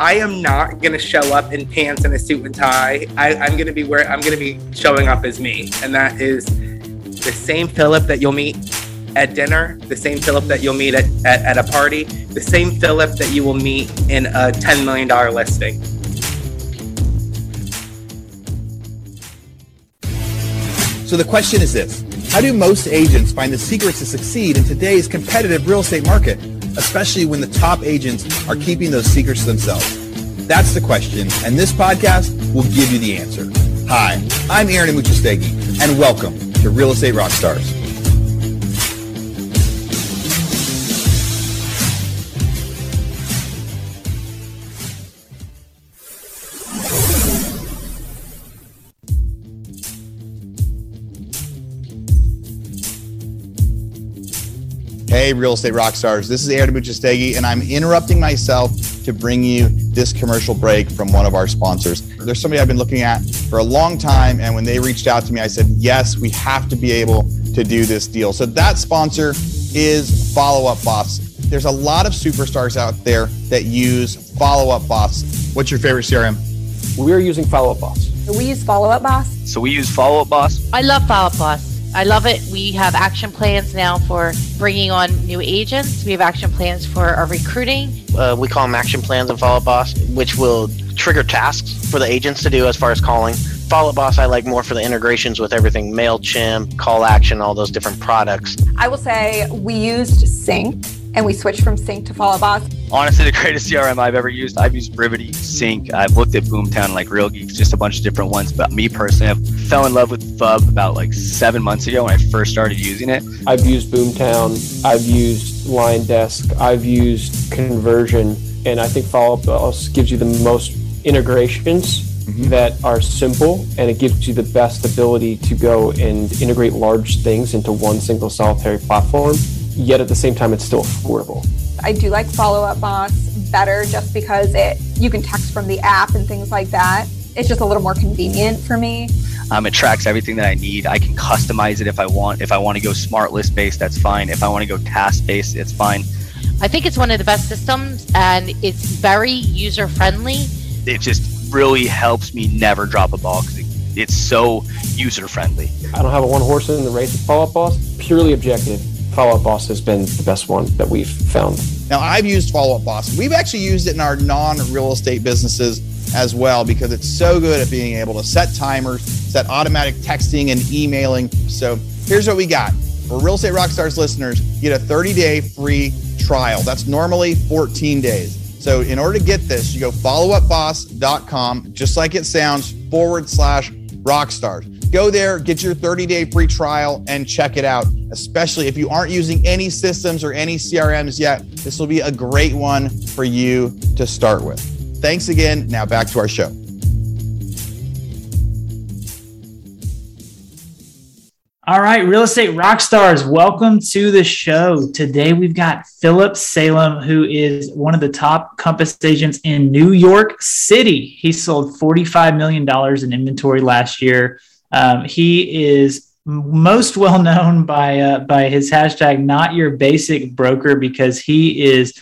I am not gonna show up in pants and a suit and tie. I, I'm gonna be where I'm gonna be showing up as me, and that is the same Philip that you'll meet at dinner, the same Philip that you'll meet at, at, at a party, the same Philip that you will meet in a $10 million listing. So the question is this How do most agents find the secrets to succeed in today's competitive real estate market, especially when the top agents are keeping those secrets to themselves? That's the question, and this podcast will give you the answer. Hi, I'm Aaron Amuchastegui, and welcome to Real Estate Rockstars. Hey, real estate rock stars. This is Aaron Amuchastegui, and I'm interrupting myself to bring you this commercial break from one of our sponsors. There's somebody I've been looking at for a long time, and when they reached out to me, I said, Yes, we have to be able to do this deal. So that sponsor is Follow Up Boss. There's a lot of superstars out there that use Follow Up Boss. What's your favorite CRM? We're using Follow Up Boss. We use Follow Up Boss. So we use Follow Up Boss. I love Follow Up Boss. I love it. We have action plans now for bringing on new agents. We have action plans for our recruiting. Uh, we call them action plans and Follow Up Boss, which will trigger tasks for the agents to do as far as calling. Follow Up Boss, I like more for the integrations with everything MailChimp, Call Action, all those different products. I will say we used Sync and we switched from Sync to Follow Up Boss. Honestly, the greatest CRM I've ever used. I've used Brivity, Sync. I've looked at Boomtown, like Real Geeks, just a bunch of different ones. But me personally, I fell in love with Fub about like seven months ago when I first started using it. I've used Boomtown. I've used LionDesk. I've used Conversion, and I think Follow Up Boss gives you the most integrations Mm-hmm. that are simple, and it gives you the best ability to go and integrate large things into one single solitary platform. Yet at the same time, it's still affordable. I do like Follow Up Boss better just because it you can text from the app and things like that. It's just a little more convenient for me. Um, it tracks everything that I need. I can customize it if I want. If I want to go smart list based, that's fine. If I want to go task based, it's fine. I think it's one of the best systems and it's very user friendly. It just really helps me never drop a ball because it, it's so user friendly. I don't have a one horse in the race with Follow Up Boss. Purely objective, Follow Up Boss has been the best one that we've found. Now, I've used Follow Up Boss. We've actually used it in our non real estate businesses as well because it's so good at being able to set timers, set automatic texting and emailing. So here's what we got. For Real Estate Rockstars listeners, get a 30 day free trial. That's normally 14 days. So in order to get this, you go followupboss.com, just like it sounds, forward slash rockstars. Go there, get your 30 day free trial, and check it out. Especially if you aren't using any systems or any CRMs yet, this will be a great one for you to start with. Thanks again. Now back to our show. All right, real estate rock stars, welcome to the show. Today we've got Philip Salem, who is one of the top Compass agents in New York City. He sold $45 million in inventory last year. Um, he is most well known by uh, by his hashtag not your basic broker because he is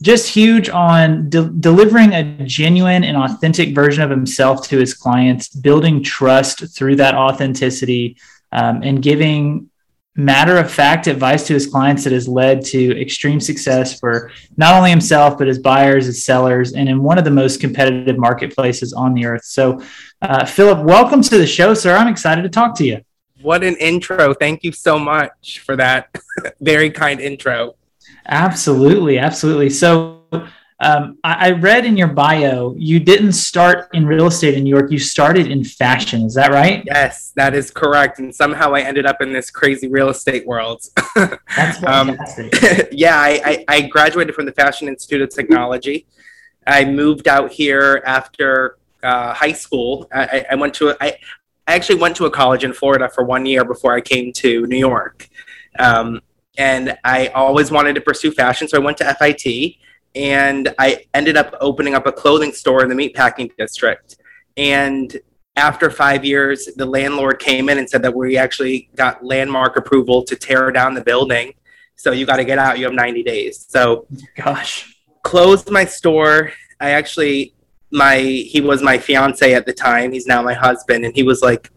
just huge on de- delivering a genuine and authentic version of himself to his clients, building trust through that authenticity um, and giving matter of fact advice to his clients that has led to extreme success for not only himself but his buyers his sellers and in one of the most competitive marketplaces on the earth. So uh, philip welcome to the show sir. I'm excited to talk to you What an intro. Thank you so much for that very kind intro. absolutely absolutely so um, I, I read in your bio you didn't start in real estate in new york you started in fashion is that right Yes, that is correct. And somehow I ended up in this crazy real estate world. that's Um, fantastic yeah, I, I, I graduated from the Fashion Institute of Technology. I moved out here after uh, high school. I, I- I went to a, I, I actually went to a college in Florida for one year before I came to New York, um, and I always wanted to pursue fashion, so I went to FIT, and I ended up opening up a clothing store in the meatpacking district. And after five years, the landlord came in and said that we actually got landmark approval to tear down the building. So you got to get out. You have 90 days. So gosh closed my store, I actually my he was my fiance at the time. He's now my husband, and he was like,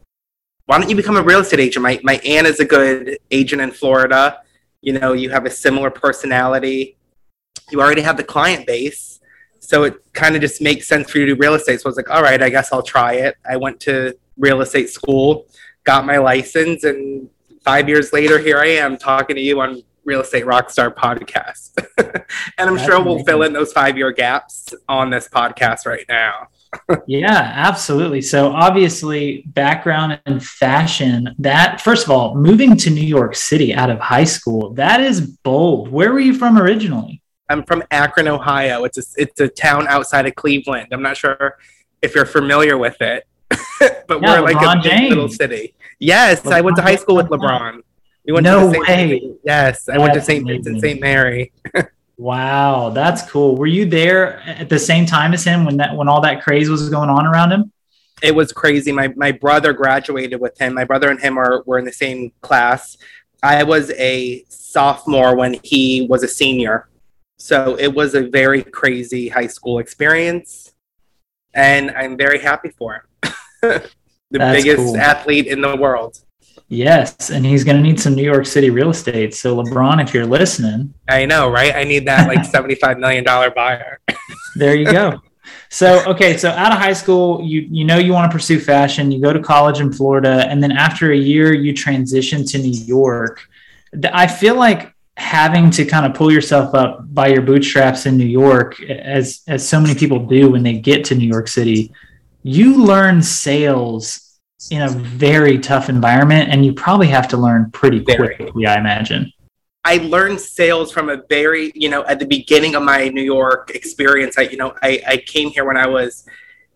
"Why don't you become a real estate agent?" My my aunt is a good agent in Florida. You know, you have a similar personality. You already have the client base, so it kind of just makes sense for you to do real estate. So I was like, "All right, I guess I'll try it." I went to real estate school, got my license, and five years later, here I am talking to you on Real Estate Rockstar podcast. and I'm That's sure we'll amazing. fill in those five year gaps on this podcast right now. Yeah, absolutely. So obviously, background in fashion. That first of all, moving to New York City out of high school, that is bold. Where were you from originally? I'm from Akron, Ohio. It's a, it's a town outside of Cleveland. I'm not sure if you're familiar with it, but Yeah, we're like LeBron a little city. Yes, I went to high school with. LeBron. We went No to way. Yes, I went to St. Vincent. St. Mary. Wow, that's cool. Were you there at the same time as him when that when all that craze was going on around him? it was crazy. My my brother graduated with him. My brother and him are were in the same class. I was a sophomore when he was a senior. So it was a very crazy high school experience. And I'm very happy for him. the That's biggest cool. athlete in the world. Yes, and he's going to need some New York City real estate. So LeBron, if you're listening, I know, right? I need that like $75 million buyer. there you go. So okay, so out of high school, you you know you want to pursue fashion. You go to college in Florida, and then after a year, you transition to New York. I feel like having to kind of pull yourself up by your bootstraps in New York, as as so many people do when they get to New York City, you learn sales in a very tough environment, and you probably have to learn pretty Very. quickly. I imagine. I learned sales from a very, you know, at the beginning of my New York experience. I, you know, I, I came here when I was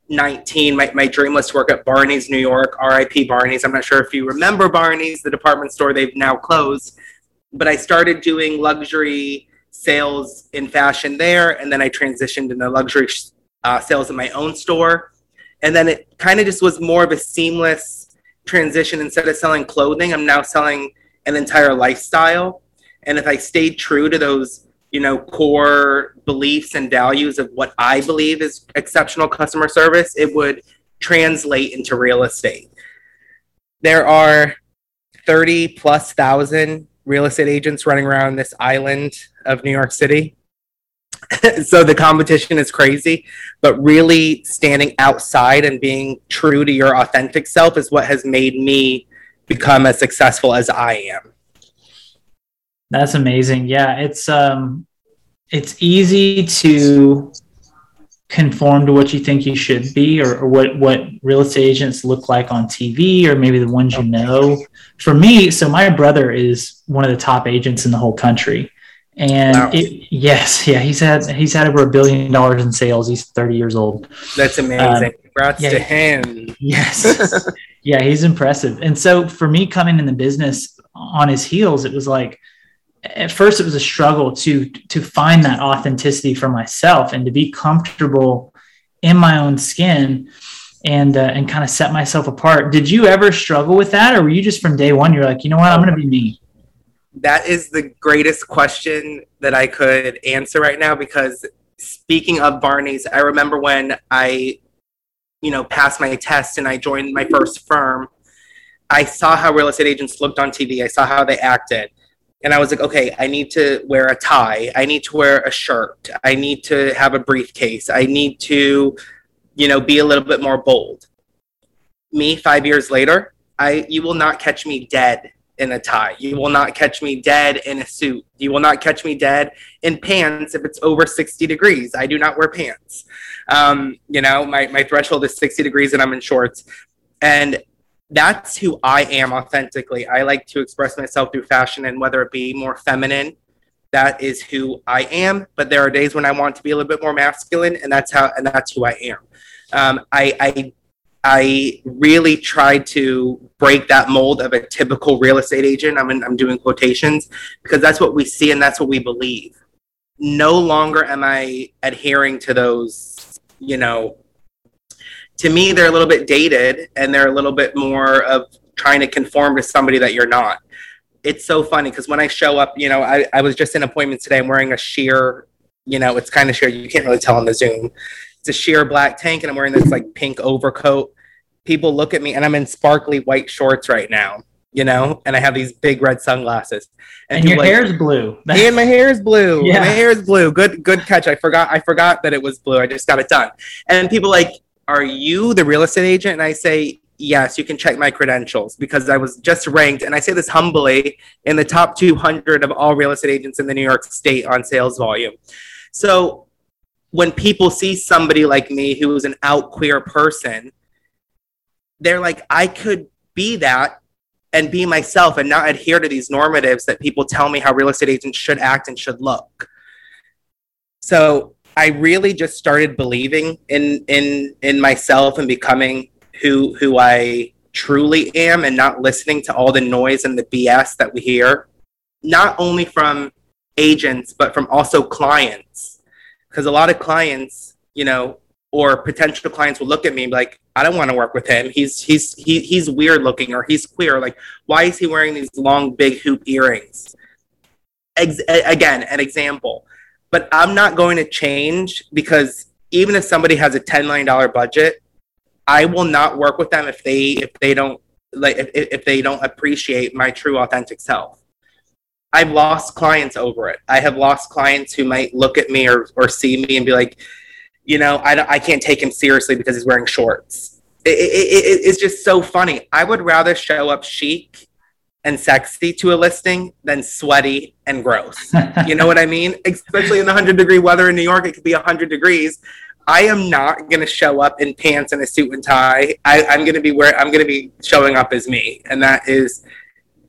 19. My, my dream was to work at Barney's New York, RIP Barney's. I'm not sure if you remember Barney's, the department store. They've now closed. But I started doing luxury sales in fashion there. And then I transitioned into luxury uh, sales in my own store. And then it kind of just was more of a seamless transition. Instead of selling clothing, I'm now selling an entire lifestyle. And if I stayed true to those, you know, core beliefs and values of what I believe is exceptional customer service, it would translate into real estate. There are 30 plus thousand real estate agents running around this island of New York City. so the competition is crazy, but really standing outside and being true to your authentic self is what has made me become as successful as I am. That's amazing. Yeah, it's um it's easy to conform to what you think you should be or, or what what real estate agents look like on TV or maybe the ones you know. For me, so my brother is one of the top agents in the whole country. And Wow. it, yes, yeah, he's had he's had over a billion dollars in sales. He's 30 years old. That's amazing. Congrats yeah. to him. Yes. yeah, he's impressive. And so for me coming in the business on his heels, it was like at first it was a struggle to to find that authenticity for myself and to be comfortable in my own skin and uh, and kind of set myself apart. Did you ever struggle with that or were you just from day one you're like, "You know what? I'm going to be me." That is the greatest question that I could answer right now because speaking of Barney's, I remember when I, you know, passed my test and I joined my first firm. I saw how real estate agents looked on TV. I saw how they acted. And I was like, okay, I need to wear a tie. I need to wear a shirt. I need to have a briefcase. I need to, you know, be a little bit more bold. Me, five years later, I you will not catch me dead in a tie. You will not catch me dead in a suit. You will not catch me dead in pants if it's over 60 degrees. I do not wear pants. Um, you know, my, my threshold is 60 degrees and I'm in shorts. And that's who I am authentically. I like to express myself through fashion and whether it be more feminine, that is who I am. But there are days when I want to be a little bit more masculine, and that's how and that's who I am. Um, I, I I really tried to break that mold of a typical real estate agent. I'm in, I'm doing quotations because that's what we see and that's what we believe. No longer am I adhering to those, you know, to me they're a little bit dated and they're a little bit more of trying to conform to somebody that you're not. It's so funny because when I show up, you know, I, I was just in appointments today. I'm wearing a sheer You know, it's kind of sheer. You can't really tell on the Zoom. It's a sheer black tank, and I'm wearing this like pink overcoat. People look at me, and I'm in sparkly white shorts right now. You know, and I have these big red sunglasses. And, your people like- hair's blue. and my hair is blue. Yeah. My hair is blue. Good, good catch. I forgot. I forgot that it was blue. I just got it done. And people like, "Are you the real estate agent?" And I say, "Yes." You can check my credentials because I was just ranked, and I say this humbly, in the top 200 of all real estate agents in the New York State on sales volume. So when people see somebody like me who is an out queer person, they're like, I could be that and be myself and not adhere to these normatives that people tell me how real estate agents should act and should look. So I really just started believing in in in myself and becoming who who I truly am and not listening to all the noise and the BS that we hear, not only from agents but from also clients. Because a lot of clients, you know, or potential clients will look at me like, I don't want to work with him. He's he's he, he's weird looking or he's queer. Like, why is he wearing these long big hoop earrings? Ex- again, an example. But I'm not going to change because even if somebody has a $10 million budget, I will not work with them if they if they don't like if, if they don't appreciate my true authentic self. I've lost clients over it. I have lost clients who might look at me or, or see me and be like, you know, I, I can't take him seriously because he's wearing shorts. It, it, it, it's just so funny. I would rather show up chic and sexy to a listing than sweaty and gross. You know what I mean? Especially in the 100 degree weather in New York, it could be 100 degrees. I am not going to show up in pants and a suit and tie. I, I'm going to be where I'm going to be showing up as me. And that is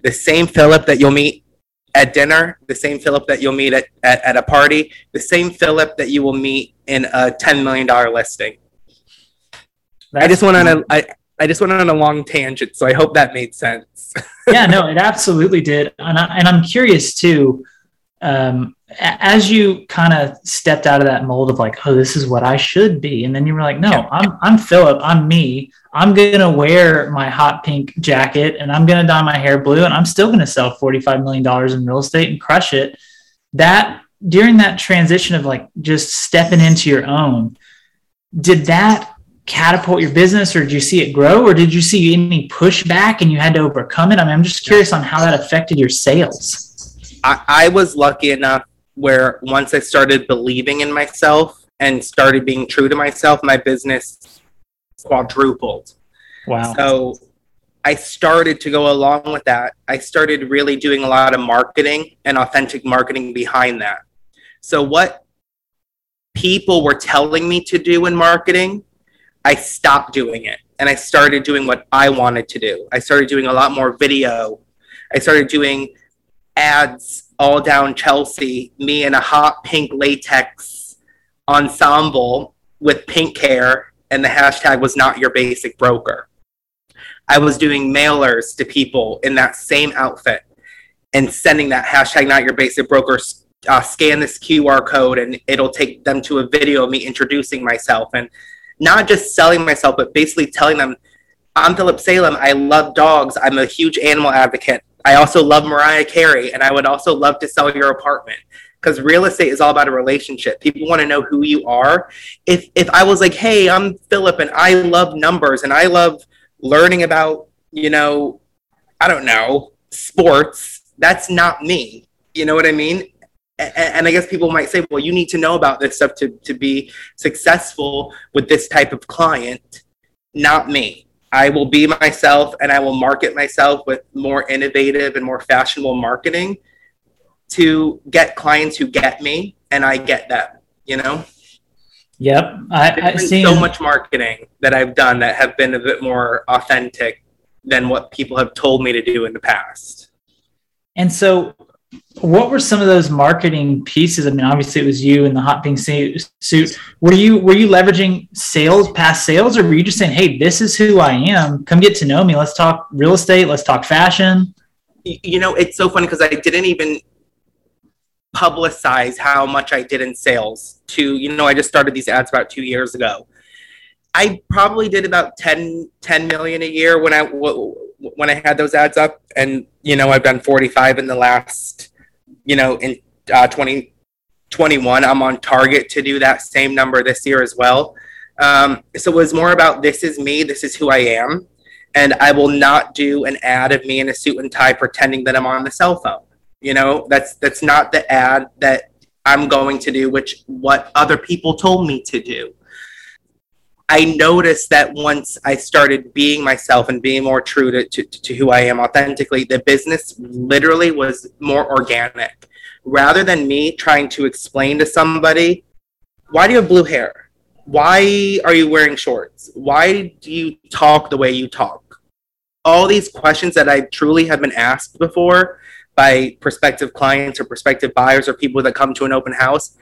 the same Philip that you'll meet at dinner, the same Philip that you'll meet at, at, at a party, the same Philip that you will meet in a $10 million listing. I just went on a, I, I just went on a long tangent, so I hope that made sense. yeah, no, it absolutely did, and I, and I'm curious too. Um, as you kind of stepped out of that mold of like, oh, this is what I should be, and then you were like, no, I'm I'm Philip, I'm me. I'm gonna wear my hot pink jacket, and I'm gonna dye my hair blue, and I'm still gonna sell forty five million dollars in real estate and crush it. That during that transition of like just stepping into your own, did that catapult your business or did you see it grow or did you see any pushback and you had to overcome it? I mean, I'm just curious on how that affected your sales. I, I was lucky enough where once I started believing in myself and started being true to myself, my business quadrupled. Wow. So I started to go along with that. I started really doing a lot of marketing and authentic marketing behind that. So, what people were telling me to do in marketing, I stopped doing it and I started doing what I wanted to do. I started doing a lot more video. I started doing ads all down Chelsea, me in a hot pink latex ensemble with pink hair, and the hashtag was not your basic broker. I was doing mailers to people in that same outfit and sending that hashtag not your basic broker uh, scan this QR code and it'll take them to a video of me introducing myself and not just selling myself, but basically telling them, I'm Philip Salem. I love dogs. I'm a huge animal advocate. I also love Mariah Carey, and I would also love to sell your apartment because real estate is all about a relationship. People want to know who you are. If if I was like, hey, I'm Philip, and I love numbers, and I love learning about, you know, I don't know, sports. That's not me. You know what I mean? And I guess people might say, well, you need to know about this stuff to, to be successful with this type of client. Not me. I will be myself and I will market myself with more innovative and more fashionable marketing to get clients who get me and I get them, you know? Yep. I, I There's been see so much marketing that I've done that have been a bit more authentic than what people have told me to do in the past. And so, what were some of those marketing pieces? I mean, obviously it was you in the hot pink suit. suit. Were you were you leveraging sales, past sales, or were you just saying, "Hey, this is who I am. Come get to know me. Let's talk real estate. Let's talk fashion." You know, it's so funny because I didn't even publicize how much I did in sales to, you know, I just started these ads about two years ago. I probably did about 10, 10 million a year when I, when I had those ads up, and you know I've done forty five in the last, you know, in uh, twenty 21. I'm on target to do that same number this year as well. Um, so it was more about this is me, this is who I am, and I will not do an ad of me in a suit and tie pretending that I'm on the cell phone. You know, that's that's not the ad that I'm going to do, which what other people told me to do. I noticed that once I started being myself and being more true to, to, to who I am authentically, the business literally was more organic. Rather than me trying to explain to somebody, why do you have blue hair? Why are you wearing shorts? Why do you talk the way you talk? All these questions that I truly have been asked before by prospective clients or prospective buyers or people that come to an open house,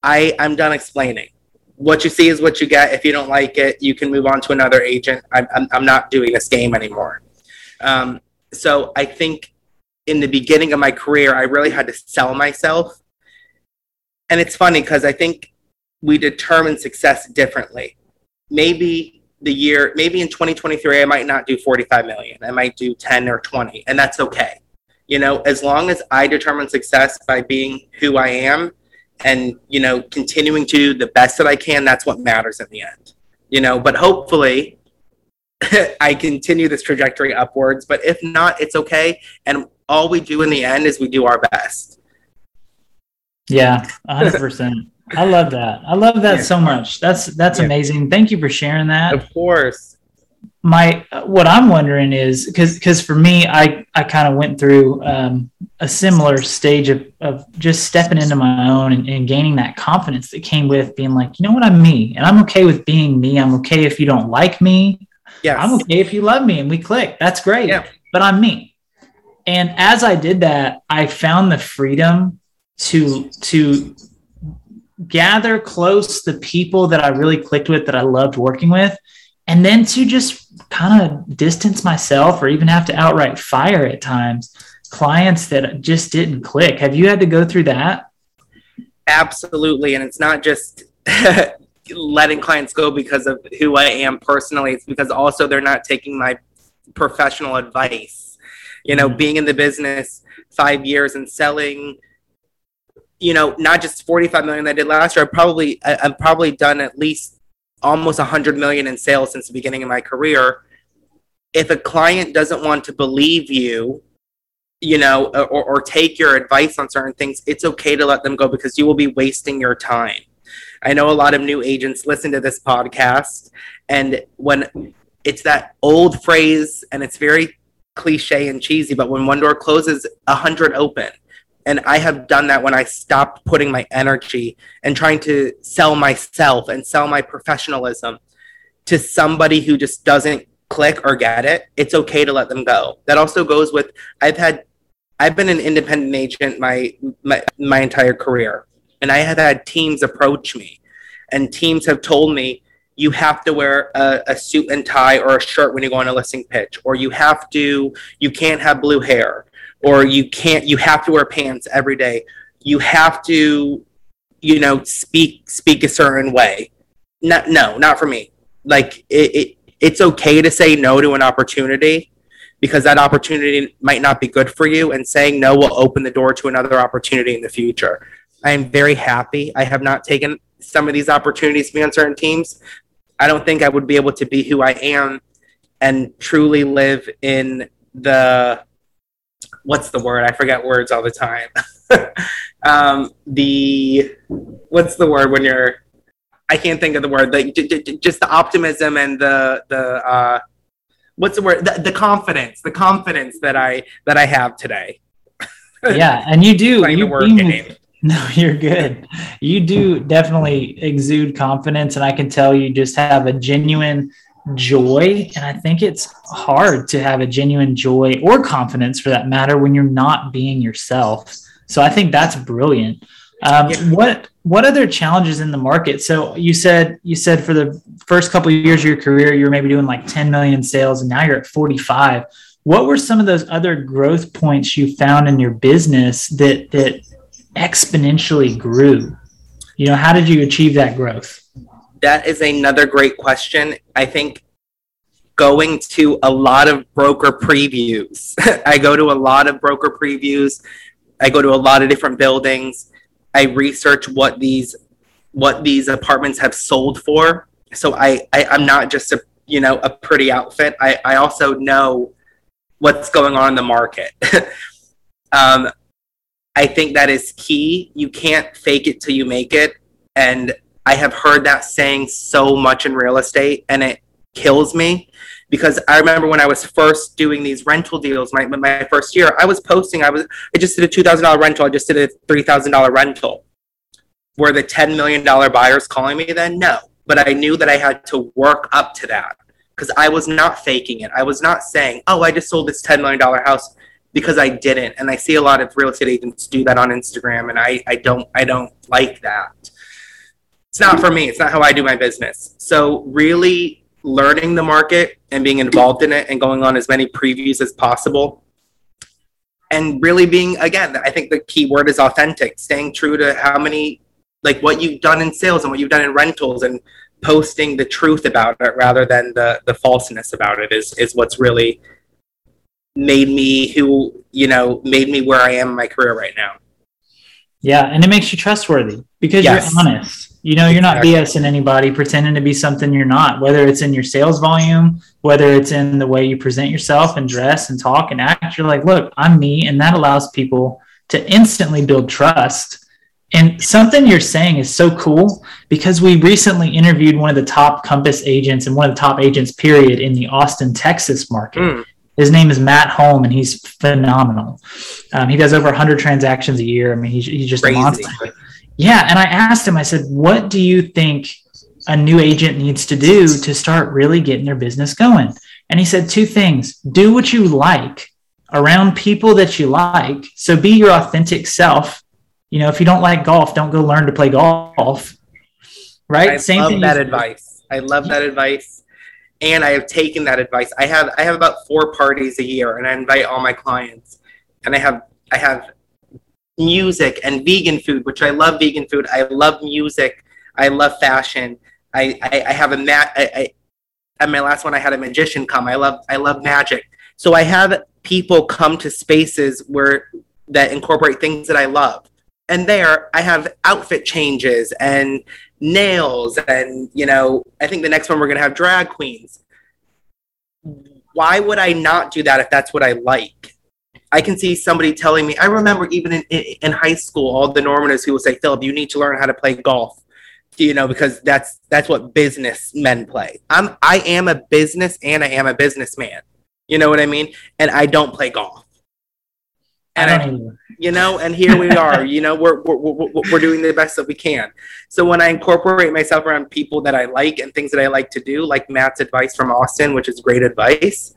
I, I'm done explaining what you see is what you get. If you don't like it, you can move on to another agent. I'm, I'm, I'm not doing this game anymore. Um, so I think in the beginning of my career, I really had to sell myself. And it's funny because I think we determine success differently. Maybe the year, maybe in 2023, I might not do 45 million. I might do 10 or 20, and that's okay. You know, as long as I determine success by being who I am and you know continuing to do the best that i can that's what matters in the end you know. But hopefully i continue this trajectory upwards. But if not it's okay. And all we do in the end is we do our best. Yeah 100% i love that. I love that yeah. so much. That's that's yeah. amazing. Thank you for sharing that. Of course my what I'm wondering is because because for me I I kind of went through um, a similar stage of of just stepping into my own and, and, gaining that confidence that came with being like you know what? I'm me and I'm okay with being me. I'm okay if you don't like me. Yeah I'm okay if you love me and we click. That's great yeah. but I'm me. And as I did that I found the freedom to to gather close the people that I really clicked with that I loved working with and then to just kind of distance myself or even have to outright fire at times clients that just didn't click. Have you had to go through that? Absolutely. And it's not just letting clients go because of who I am personally, it's because also they're not taking my professional advice. You know, mm-hmm. being in the business five years and selling you know, not just 45 million I did last year. I probably I, have probably done at least almost 100 million in sales since the beginning of my career. If a client doesn't want to believe you you know or, or take your advice on certain things it's okay to let them go because you will be wasting your time. I know a lot of new agents listen to this podcast and when it's that old phrase and it's very cliche and cheesy but when one door closes a hundred open and I have done that when I stopped putting my energy and trying to sell myself and sell my professionalism to somebody who just doesn't click or get it. It's okay to let them go. That also goes with I've had I've been an independent agent my my, my entire career and I have had teams approach me and teams have told me you have to wear a, a, suit and tie or a shirt when you go on a listing pitch, or you have to, you can't have blue hair, or you can't you have to wear pants every day. You have to you know speak speak a certain way. Not no not for me. Like it, it it's okay to say no to an opportunity because that opportunity might not be good for you and saying no will open the door to another opportunity in the future. I am very happy. I have not taken some of these opportunities to be on certain teams. I don't think i would be able to be who i am and truly live in the what's the word? I forget words all the time. um, the what's the word when you're I can't think of the word. The, just the optimism and the the uh, what's the word? The, the confidence, the confidence that I that I have today. yeah, and you do. you, you no, you're good. You do definitely exude confidence, and I can tell you just have a genuine joy. And I think it's hard to have a genuine joy or confidence for that matter when you're not being yourself. So I think that's brilliant. Um, yeah. What what other challenges in the market? So you said you said for the first couple of years of your career, you were maybe doing like 10 million in sales, and now you're at 45. What were some of those other growth points you found in your business that that exponentially grew? You know, how did you achieve that growth? That is another great question. I think going to a lot of broker previews. I go to a lot of broker previews. I go to a lot of different buildings. I research what these what these apartments have sold for. So I, I I'm not just a you know a pretty outfit. I I also know what's going on in the market. um, I think that is key. You can't fake it till you make it, and I have heard that saying so much in real estate, and it kills me because I remember when I was first doing these rental deals, my my first year, I was posting. I was I just did a two thousand dollar rental. I just did a three thousand dollar rental. Were the ten million dollar buyers calling me then? No, but I knew that I had to work up to that because I was not faking it. I was not saying, "Oh, I just sold this ten million dollar house." Because I didn't, and I see a lot of real estate agents do that on Instagram, and I, I don't I don't like that. It's not for me. It's not how I do my business. So really learning the market and being involved in it and going on as many previews as possible and really being again i think the key word is authentic staying true to how many like what you've done in sales and what you've done in rentals and posting the truth about it rather than the the falseness about it is is what's really made me who you know made me where i am in my career right now yeah and it makes you trustworthy because yes. you're honest you know, you're not BSing anybody, pretending to be something you're not, whether it's in your sales volume, whether it's in the way you present yourself and dress and talk and act. You're like, look, I'm me. And that allows people to instantly build trust. And something you're saying is so cool because we recently interviewed one of the top Compass agents and one of the top agents, period, in the Austin, Texas market. Mm. His name is Matt Holm, and he's phenomenal. Um, he does over 100 transactions a year. I mean, he's, he's just Crazy. a monster. Yeah, and I asked him. I said, "What do you think a new agent needs to do to start really getting their business going?" And he said two things: do what you like around people that you like. So be your authentic self. You know, if you don't like golf, don't go learn to play golf. Right? Same thing. I Same love that advice. I love that advice. And I have taken that advice. I have I have about four parties a year and I invite all my clients. And I have I have music and vegan food, which I love vegan food. I love music. I love fashion. I, I, I have a mat. I, I, at my last one, I had a magician come. I love I love magic. So I have people come to spaces where that incorporate things that I love. And there, I have outfit changes and nails, and you know, I think the next one we're gonna have drag queens. Why would I not do that if that's what I like? I can see somebody telling me, I remember even in, in, in high school, all the Normaners who would say, Philip, you need to learn how to play golf. You know, because that's that's what businessmen play. I'm I am a business and I am a businessman. You know what I mean? And I don't play golf. And I, I you know, and here we are. you know, we're, we're we're we're doing the best that we can. So when I incorporate myself around people that I like and things that I like to do, like Matt's advice from Austin, which is great advice,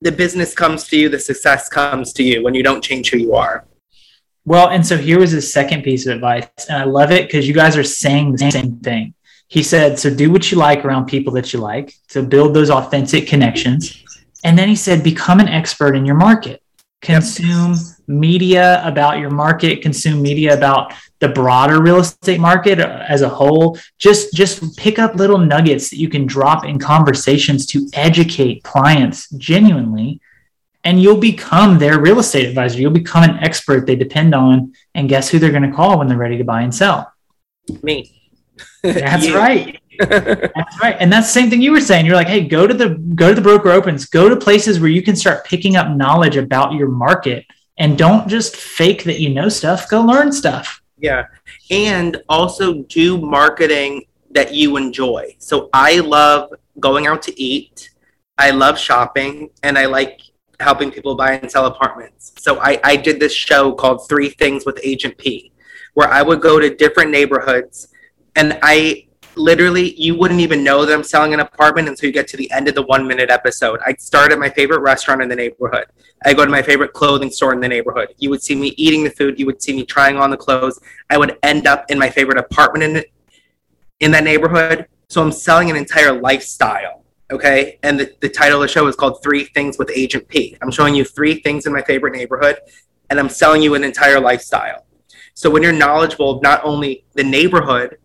the business comes to you, the success comes to you when you don't change who you are. Well, and so here was his second piece of advice, and I love it because you guys are saying the same thing. He said, So do what you like around people that you like to build those authentic connections. And then he said, Become an expert in your market, consume. Media about your market, consume media about the broader real estate market uh, as a whole just just pick up little nuggets that you can drop in conversations to educate clients genuinely and you'll become their real estate advisor. You'll become an expert they depend on and guess who they're going to call when they're ready to buy and sell? Me. That's right. That's right. And that's the same thing you were saying. You're like hey go to the go to the broker opens. Go to places where you can start picking up knowledge about your market and don't just fake that you know stuff go learn stuff yeah. And also do marketing that you enjoy. So I love going out to eat. I love shopping and I like helping people buy and sell apartments. So I, I did this show called Three Things with Agent P, where I would go to different neighborhoods and I literally you wouldn't even know that I'm selling an apartment until you get to the end of the one minute episode. I'd start at my favorite restaurant in the neighborhood. I go to my favorite clothing store in the neighborhood. You would see me eating the food. You would see me trying on the clothes. I would end up in my favorite apartment in in that neighborhood. So I'm selling an entire lifestyle. Okay. And the, the title of the show is called Three Things with Agent P. I'm showing you three things in my favorite neighborhood, and I'm selling you an entire lifestyle. So when you're knowledgeable of not only the neighborhood,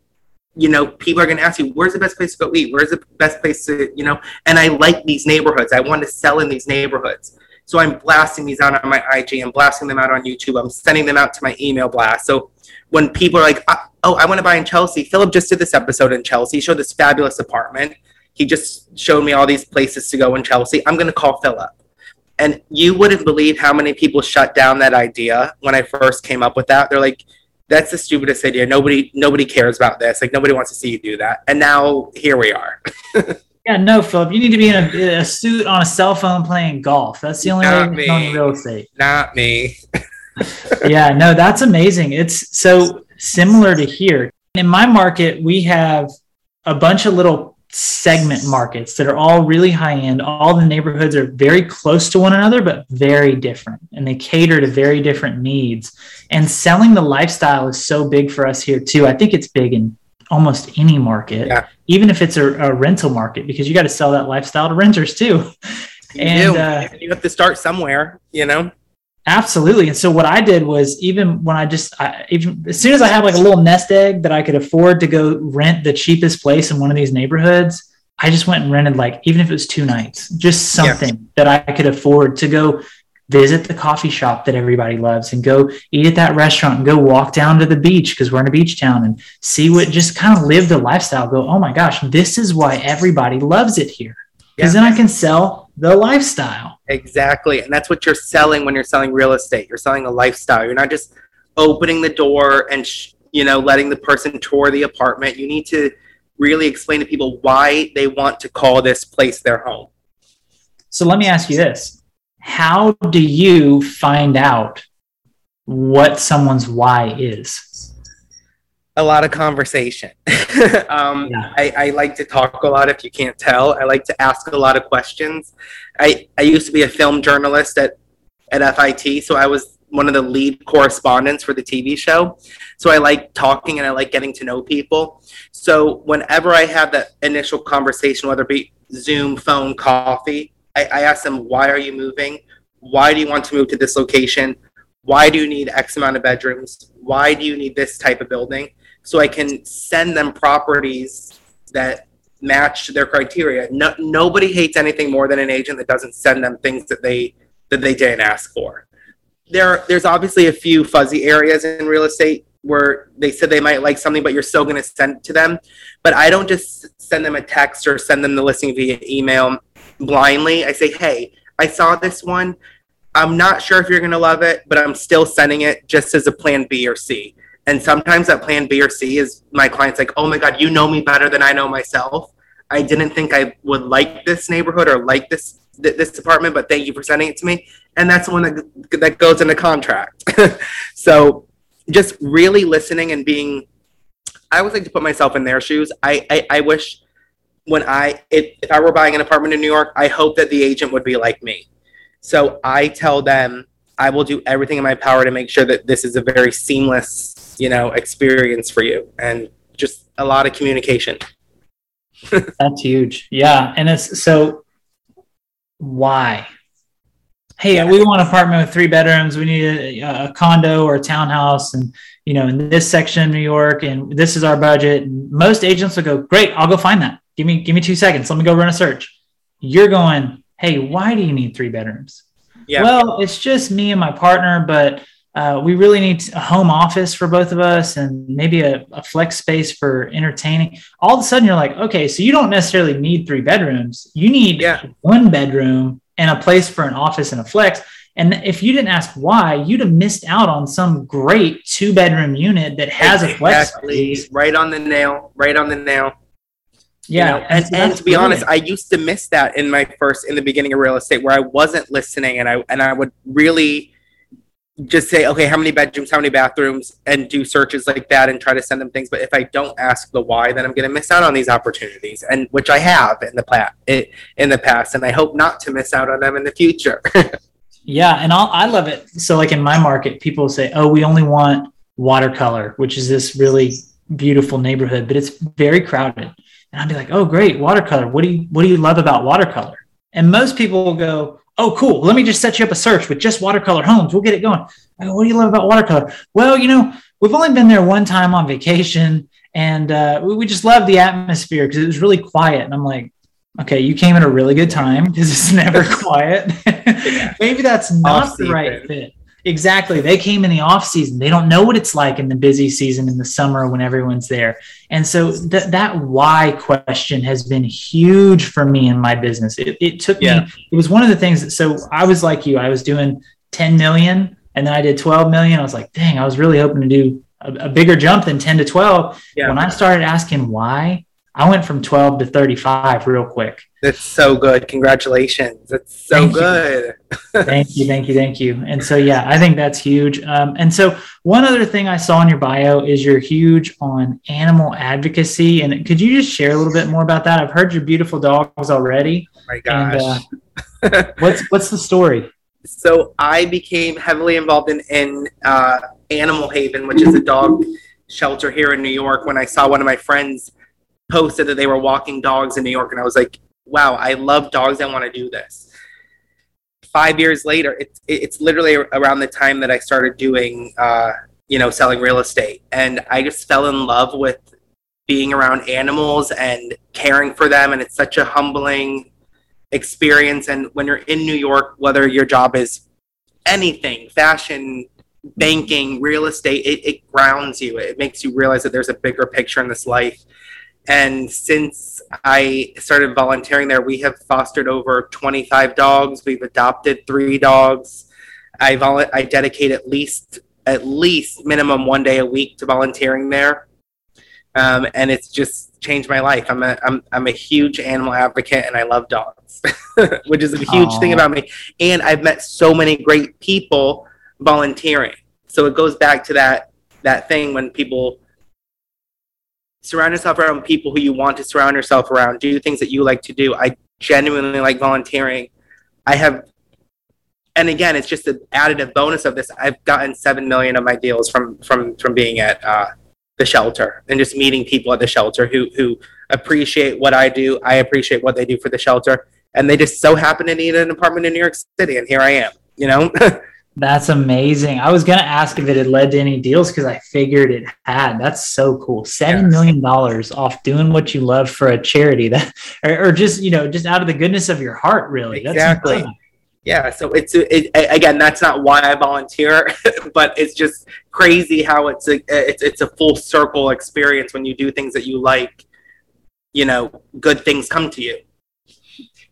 you know, people are going to ask you, where's the best place to go eat? Where's the best place to, you know, and I like these neighborhoods. I want to sell in these neighborhoods. So I'm blasting these out on my IG. I'm blasting them out on YouTube. I'm sending them out to my email blast. So when people are like, "Uh, "Oh, I want to buy in Chelsea." Philip just did this episode in Chelsea. He showed this fabulous apartment. He just showed me all these places to go in Chelsea. I'm going to call Philip. And you wouldn't believe how many people shut down that idea when I first came up with that. They're like, "That's the stupidest idea. Nobody, nobody cares about this. Like nobody wants to see you do that." And now here we are. Yeah, no, Philip. You need to be in a, a suit on a cell phone playing golf. That's the only Not way own real estate. Not me. yeah, no, that's amazing. It's so similar to here. In my market, we have a bunch of little segment markets that are all really high end. All the neighborhoods are very close to one another, but very different. And they cater to very different needs. And selling the lifestyle is so big for us here, too. I think it's big in almost any market, Yeah. even if it's a, a rental market, because you got to sell that lifestyle to renters, too. You And, uh, you have to start somewhere, you know? Absolutely. And so what I did was even when I just I, even as soon as I had like a little nest egg that I could afford to go rent the cheapest place in one of these neighborhoods, I just went and rented like even if it was two nights, just Yeah. something that I could afford to go visit the coffee shop that everybody loves and go eat at that restaurant and go walk down to the beach because we're in a beach town and see what just kind of live the lifestyle. Go, oh my gosh, this is why everybody loves it here. Because Yeah. then I can sell the lifestyle. Exactly. And that's what you're selling when you're selling real estate. You're selling a lifestyle. You're not just opening the door and, sh- you know, letting the person tour the apartment. You need to really explain to people why they want to call this place their home. So let me ask you this. How do you find out what someone's why is? A lot of conversation. um, Yeah. I, I like to talk a lot if you can't tell. I like to ask a lot of questions. I, I used to be a film journalist at, at FIT, so I was one of the lead correspondents for the TV show. So I like talking and I like getting to know people. So whenever I have that initial conversation, whether it be Zoom, phone, coffee, I, I ask them, why are you moving? Why do you want to move to this location? Why do you need X amount of bedrooms? Why do you need this type of building? So I can send them properties that match their criteria. No, nobody hates anything more than an agent that doesn't send them things that they that they didn't ask for. There, there's obviously a few fuzzy areas in real estate where they said they might like something, but you're still going to send it to them. But I don't just send them a text or send them the listing via email blindly. I say, hey, I saw this one. I'm not sure if you're going to love it, but I'm still sending it just as a plan B or C. And sometimes that plan B or C is my client's like, oh my God, you know me better than I know myself. I didn't think I would like this neighborhood or like this th- this apartment, but thank you for sending it to me. And that's the one that that goes in the contract. so just really listening and being I always like to put myself in their shoes. I I, I wish when I if, if I were buying an apartment in New York, I hope that the agent would be like me. So I tell them I will do everything in my power to make sure that this is a very seamless, you know, experience for you and just a lot of communication. That's huge. Yeah. And it's so why? Hey, we want an apartment with three bedrooms. We need a, a condo or a townhouse. And, you know, in this section of New York, and this is our budget. And most agents will go, great, I'll go find that. Give me, give me two seconds. Let me go run a search. You're going, hey, why do you need three bedrooms? Yeah. Well, it's just me and my partner, but uh, we really need a home office for both of us and maybe a, a flex space for entertaining. All of a sudden, you're like, okay, so you don't necessarily need three bedrooms. You need Yeah. one bedroom and a place for an office and a flex. And if you didn't ask why, you'd have missed out on some great two bedroom unit that has a flex space. right on the nail, right on the nail. you Yeah. know? and, and to be honest. I used to miss that in my first in the beginning of real estate where I wasn't listening and I and I would really just say, okay, how many bedrooms, how many bathrooms, and do searches like that and try to send them things. But if I don't ask the why, then I'm going to miss out on these opportunities, and which I have in the past, in the past, and I hope not to miss out on them in the future. Yeah, and I'll, I love it. So, like in my market, people say, "Oh, we only want watercolor," which is this really beautiful neighborhood, but it's very crowded. And I'd be like, "Oh, great, watercolor. What do you What do you love about watercolor?" And most people will go, "Oh, cool. Let me just set you up a search with just watercolor homes. We'll get it going." I go, "What do you love about watercolor?" Well, you know, we've only been there one time on vacation, and uh, we, we just love the atmosphere because it was really quiet. And I'm like, okay, you came at a really good time because it's never quiet. Maybe that's not the right fit. Exactly. They came in the off season. They don't know what it's like in the busy season in the summer when everyone's there. And so th- that why question has been huge for me in my business. It, it took Yeah. me, it was one of the things that, so I was like you, I was doing 10 million and then I did 12 million. I was like, dang, I was really hoping to do a, a bigger jump than 10 to 12. Yeah. When I started asking why, I went from 12 to 35 real quick. That's so good. Congratulations. That's so Thank you. good. thank you, thank you, thank you. And so, yeah, I think that's huge. Um, and so, one other thing I saw in your bio is you're huge on animal advocacy. And could you just share a little bit more about that? I've heard your beautiful dogs already. Oh my And gosh. uh, what's what's the story? so I became heavily involved in, in uh, Animal Haven, which is a dog shelter here in New York, when I saw one of my friends posted that they were walking dogs in New York. And I was like, wow, I love dogs. I want to do this. Five years later, it's, it's literally around the time that I started doing, uh, you know, selling real estate. And I just fell in love with being around animals and caring for them. And it's such a humbling experience. And when you're in New York, whether your job is anything, fashion, banking, real estate, it, it grounds you. It makes you realize that there's a bigger picture in this life. And since I started volunteering there, we have fostered over 25 dogs. We've adopted three dogs. I vol- I dedicate at least at least minimum one day a week to volunteering there, um, and it's just changed my life. I'm a I'm I'm a huge animal advocate, and I love dogs, which is a huge Aw. thing about me. And I've met so many great people volunteering. So it goes back to that that thing when people surround yourself around people who you want to surround yourself around, do things that you like to do. I genuinely like volunteering. I have and again, it's just an additive bonus of this. I've gotten seven million of my deals from from from being at uh, the shelter and just meeting people at the shelter who who appreciate what I do. I appreciate what they do for the shelter, and they just so happen to need an apartment in New York City, and here I am. You know, That's amazing. I was going to ask if it had led to any deals because I figured it had. That's so cool. Seven million dollars off doing what you love for a charity that, or, or just you know, just out of the goodness of your heart, really. That's Exactly. incredible. yeah. So it's it, again, that's not why I volunteer, but it's just crazy how it's a it's it's a full circle experience when you do things that you like. You know, good things come to you.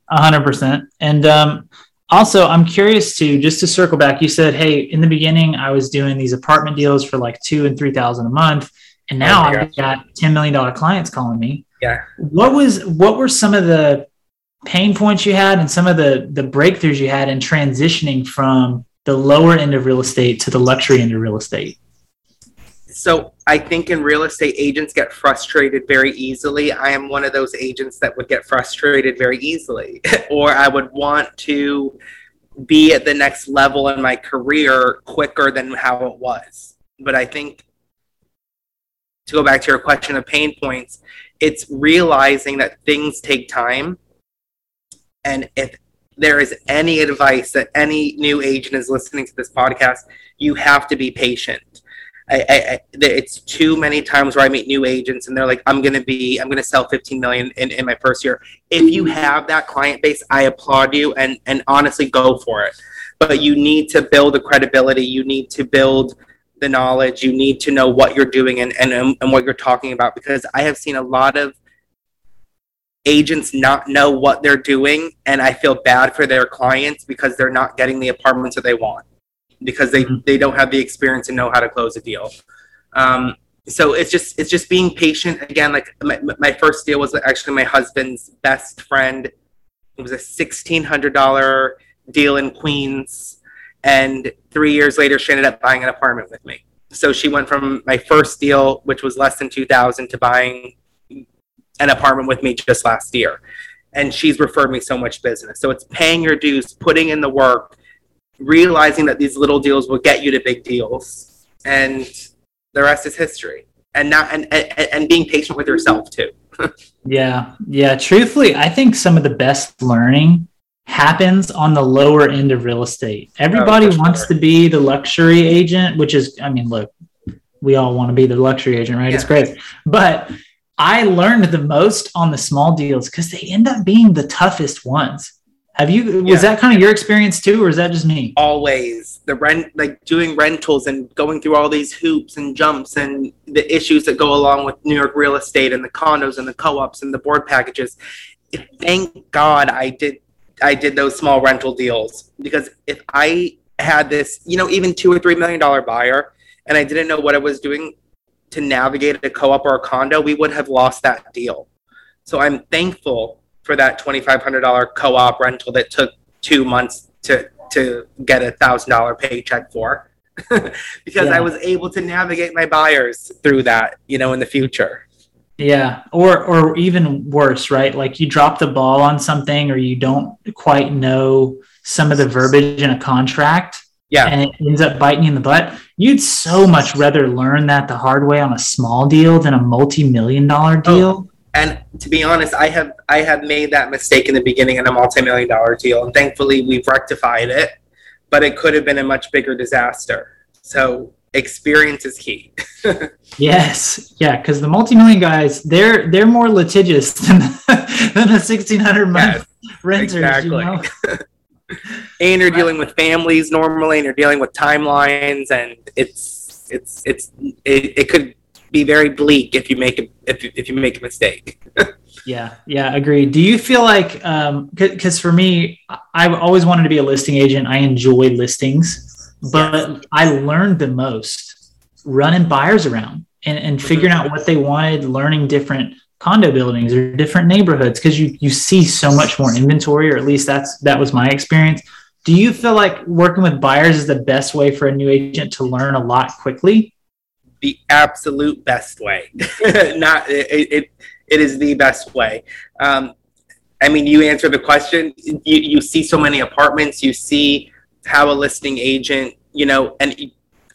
A hundred percent. And um, also, I'm curious to just to circle back. You said, "Hey, in the beginning, I was doing these apartment deals for like two and three thousand a month, and oh now Oh I've got ten million dollar clients calling me." Yeah. What was what were some of the pain points you had, and some of the the breakthroughs you had in transitioning from the lower end of real estate to the luxury end of real estate? So I think in real estate, agents get frustrated very easily. I am one of those agents that would get frustrated very easily, or I would want to be at the next level in my career quicker than how it was. But I think to go back to your question of pain points, it's realizing that things take time. And if there is any advice that any new agent is listening to this podcast, you have to be patient. I, I, it's too many times where I meet new agents and they're like, I'm gonna be, I'm gonna sell 15 million in, in my first year. If you have that client base, I applaud you and and honestly go for it. But you need to build the credibility. You need to build the knowledge. You need to know what you're doing and and um, and what you're talking about because I have seen a lot of agents not know what they're doing and I feel bad for their clients because they're not getting the apartments that they want because they Mhm. they don't have the experience to know how to close a deal. Um, so it's just it's just being patient. Again, like my, my first deal was actually my husband's best friend. It was a sixteen hundred dollar deal in Queens, and three years later, she ended up buying an apartment with me. So she went from my first deal, which was less than two thousand, to buying an apartment with me just last year. And she's referred me so much business. So it's paying your dues, putting in the work, realizing that these little deals will get you to big deals, and the rest is history. And not and and, and being patient with yourself too. Yeah. Yeah. Truthfully, I think some of the best learning happens on the lower end of real estate. Everybody Oh, for wants sure. to be the luxury agent, which is, I mean, look, we all want to be the luxury agent, right? It's Yeah. great. But I learned the most on the small deals because they end up being the toughest ones. Have you? Was Yeah. that kind of your experience too, or is that just me? always the rent like doing rentals and going through all these hoops and jumps and the issues that go along with New York real estate and the condos and the co-ops and the board packages. Thank God I did I did those small rental deals because if I had this, you know, even two or three million dollar buyer and I didn't know what I was doing to navigate a co-op or a condo, we would have lost that deal. So I'm thankful for that twenty five hundred dollar co-op rental that took two months to to get a thousand dollar paycheck for because Yeah. I was able to navigate my buyers through that, you know, in the future. Yeah, or or even worse, right? Like you drop the ball on something, or you don't quite know some of the verbiage in a contract, Yeah. and it ends up biting you in the butt. You'd so much rather learn that the hard way on a small deal than a multi-million dollar Oh. And to be honest, I have I have made that mistake in the beginning in a multi-million dollar deal, and thankfully we've rectified it. But it could have been a much bigger disaster. So experience is key. Yes, yeah, because the multi-million guys, they're they're more litigious than than a sixteen hundred month renters. exactly. You know? and you're dealing with families normally, and you're dealing with timelines, and it's it's it's it, it could be very bleak if you make a if if you make a mistake. Yeah, yeah, agreed. Do you feel like, um, because for me, I- I've always wanted to be a listing agent. I enjoy listings, but I learned the most running buyers around and, and figuring out what they wanted, learning different condo buildings or different neighborhoods because you you see so much more inventory, or at least that's that was my experience. Do you feel like working with buyers is the best way for a new agent to learn a lot quickly? The absolute best way. Not it, it. It is the best way. Um, I mean, you answer the question. You you see so many apartments. You see how a listing agent, you know, and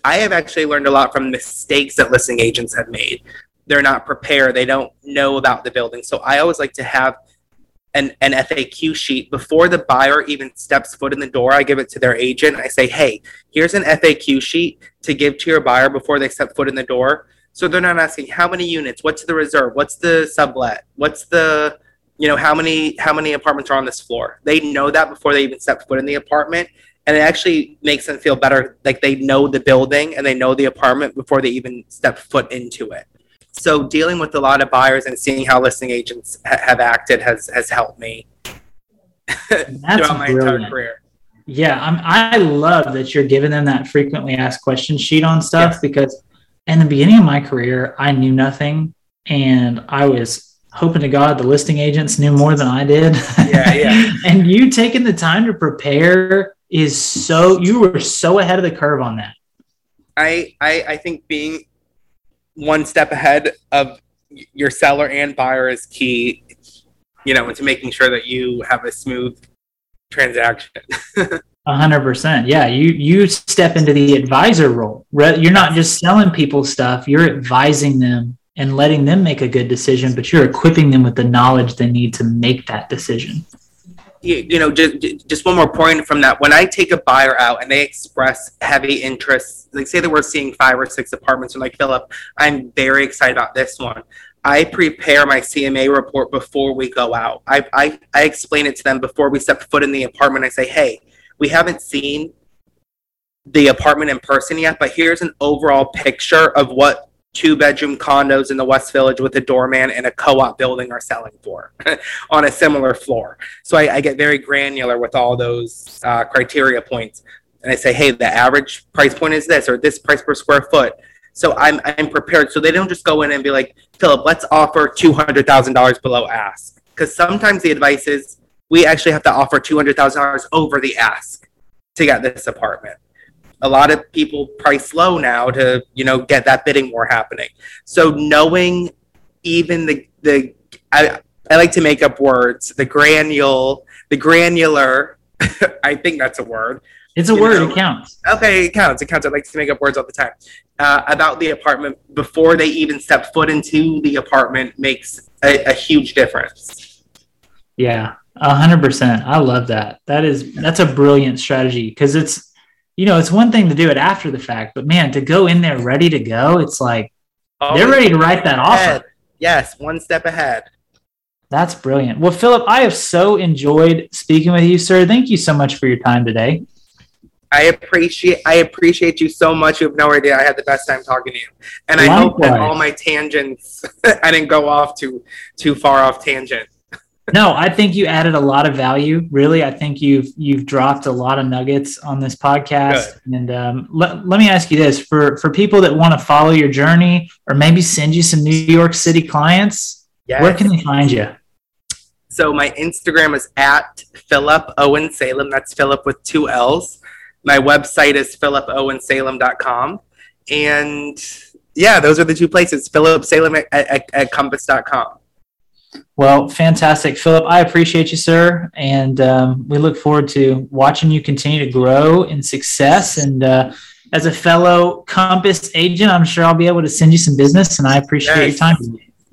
I have actually learned a lot from mistakes that listing agents have made. They're not prepared. They don't know about the building. So I always like to have an, an FAQ sheet before the buyer even steps foot in the door. I give it to their agent. I say, hey, here's an FAQ sheet to give to your buyer before they step foot in the door. So they're not asking how many units, what's the reserve, what's the sublet, what's the, you know, how many how many apartments are on this floor. They know that before they even step foot in the apartment, and it actually makes them feel better, like they know the building and they know the apartment before they even step foot into it. So dealing with a lot of buyers and seeing how listing agents ha- have acted has has helped me throughout my entire career. Yeah, I'm, I love that you're giving them that frequently asked questions sheet on stuff Yes. because in the beginning of my career, I knew nothing and I was hoping to God the listing agents knew more than I did. Yeah, yeah. and you taking the time to prepare is so, you were so ahead of the curve on that. I, I I think being one step ahead of your seller and buyer is key. You know, into making sure that you have a smooth transaction. Hundred percent. Yeah, you you step into the advisor role. Re- You're not just selling people stuff; you're advising them and letting them make a good decision. But you're equipping them with the knowledge they need to make that decision. You, know, just just one more point from that. When I take a buyer out and they express heavy interest, like say that we're seeing five or six apartments, and like Philip, I'm very excited about this one. I prepare my CMA report before we go out. I, I, I explain it to them before we step foot in the apartment. I say, hey, we haven't seen the apartment in person yet, but here's an overall picture of what two bedroom condos in the West Village with a doorman and a co op building are selling for on a similar floor. So I, I get very granular with all those uh, criteria points. And I say, hey, the average price point is this or this price per square foot. So I'm, I'm prepared. So they don't just go in and be like, Philip, let's offer $200,000 below ask. Because sometimes the advice is we actually have to offer $200,000 over the ask to get this apartment. A lot of people price low now to, you know, get that bidding war happening. So knowing even the, the, I, I like to make up words, the granule, the granular, I think that's a word, It's a You word. know, It counts. okay, it counts. It counts. I like to make up words all the time. Uh, about the apartment before they even step foot into the apartment makes a, a huge difference. Yeah, a hundred percent. I love that. That is that's a brilliant strategy because it's you know it's one thing to do it after the fact, but man, to go in there ready to go, it's like they're ready to write that ahead. offer. Yes, one step ahead. That's brilliant. Well, Philip, I have so enjoyed speaking with you, sir. Thank you so much for your time today. I appreciate I appreciate you so much. You have no idea. I had the best time talking to you, and I hope that all my tangents I didn't go off too too far off tangent. No, I think you added a lot of value. Really, I think you've you've dropped a lot of nuggets on this podcast. And um, let, let me ask you this: for for people that want to follow your journey, or maybe send you some New York City clients, Yes. where can they find you? So my Instagram is at Philip Owen Salem. That's Philip with two L's. My website is philipowensalem.com. And yeah, those are the two places. Philip Salem at, at, at compass.com. Well, fantastic, Philip. I appreciate you, sir, and um, we look forward to watching you continue to grow in success. And uh, as a fellow Compass agent, I'm sure I'll be able to send you some business, and I appreciate your time.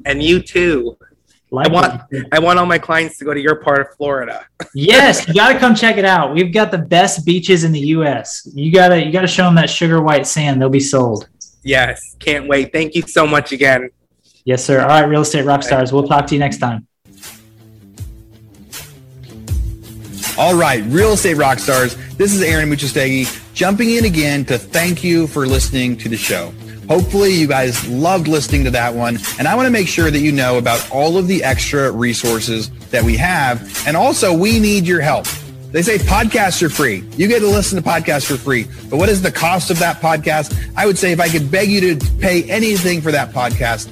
And you too. I want I want all my clients to go to your part of Florida. yes, you got to come check it out. We've got the best beaches in the U.S. You gotta you gotta show them that sugar white sand. They'll be sold. Yes, can't wait. Thank you so much again. Yes, sir. All right, real estate rock stars. We'll talk to you next time. All right, real estate rock stars. This is Aaron Amuchastegui jumping in again to thank you for listening to the show. Hopefully, you guys loved listening to that one. And I want to make sure that you know about all of the extra resources that we have. And also, we need your help. They say podcasts are free. You get to listen to podcasts for free. But what is the cost of that podcast? I would say if I could beg you to pay anything for that podcast,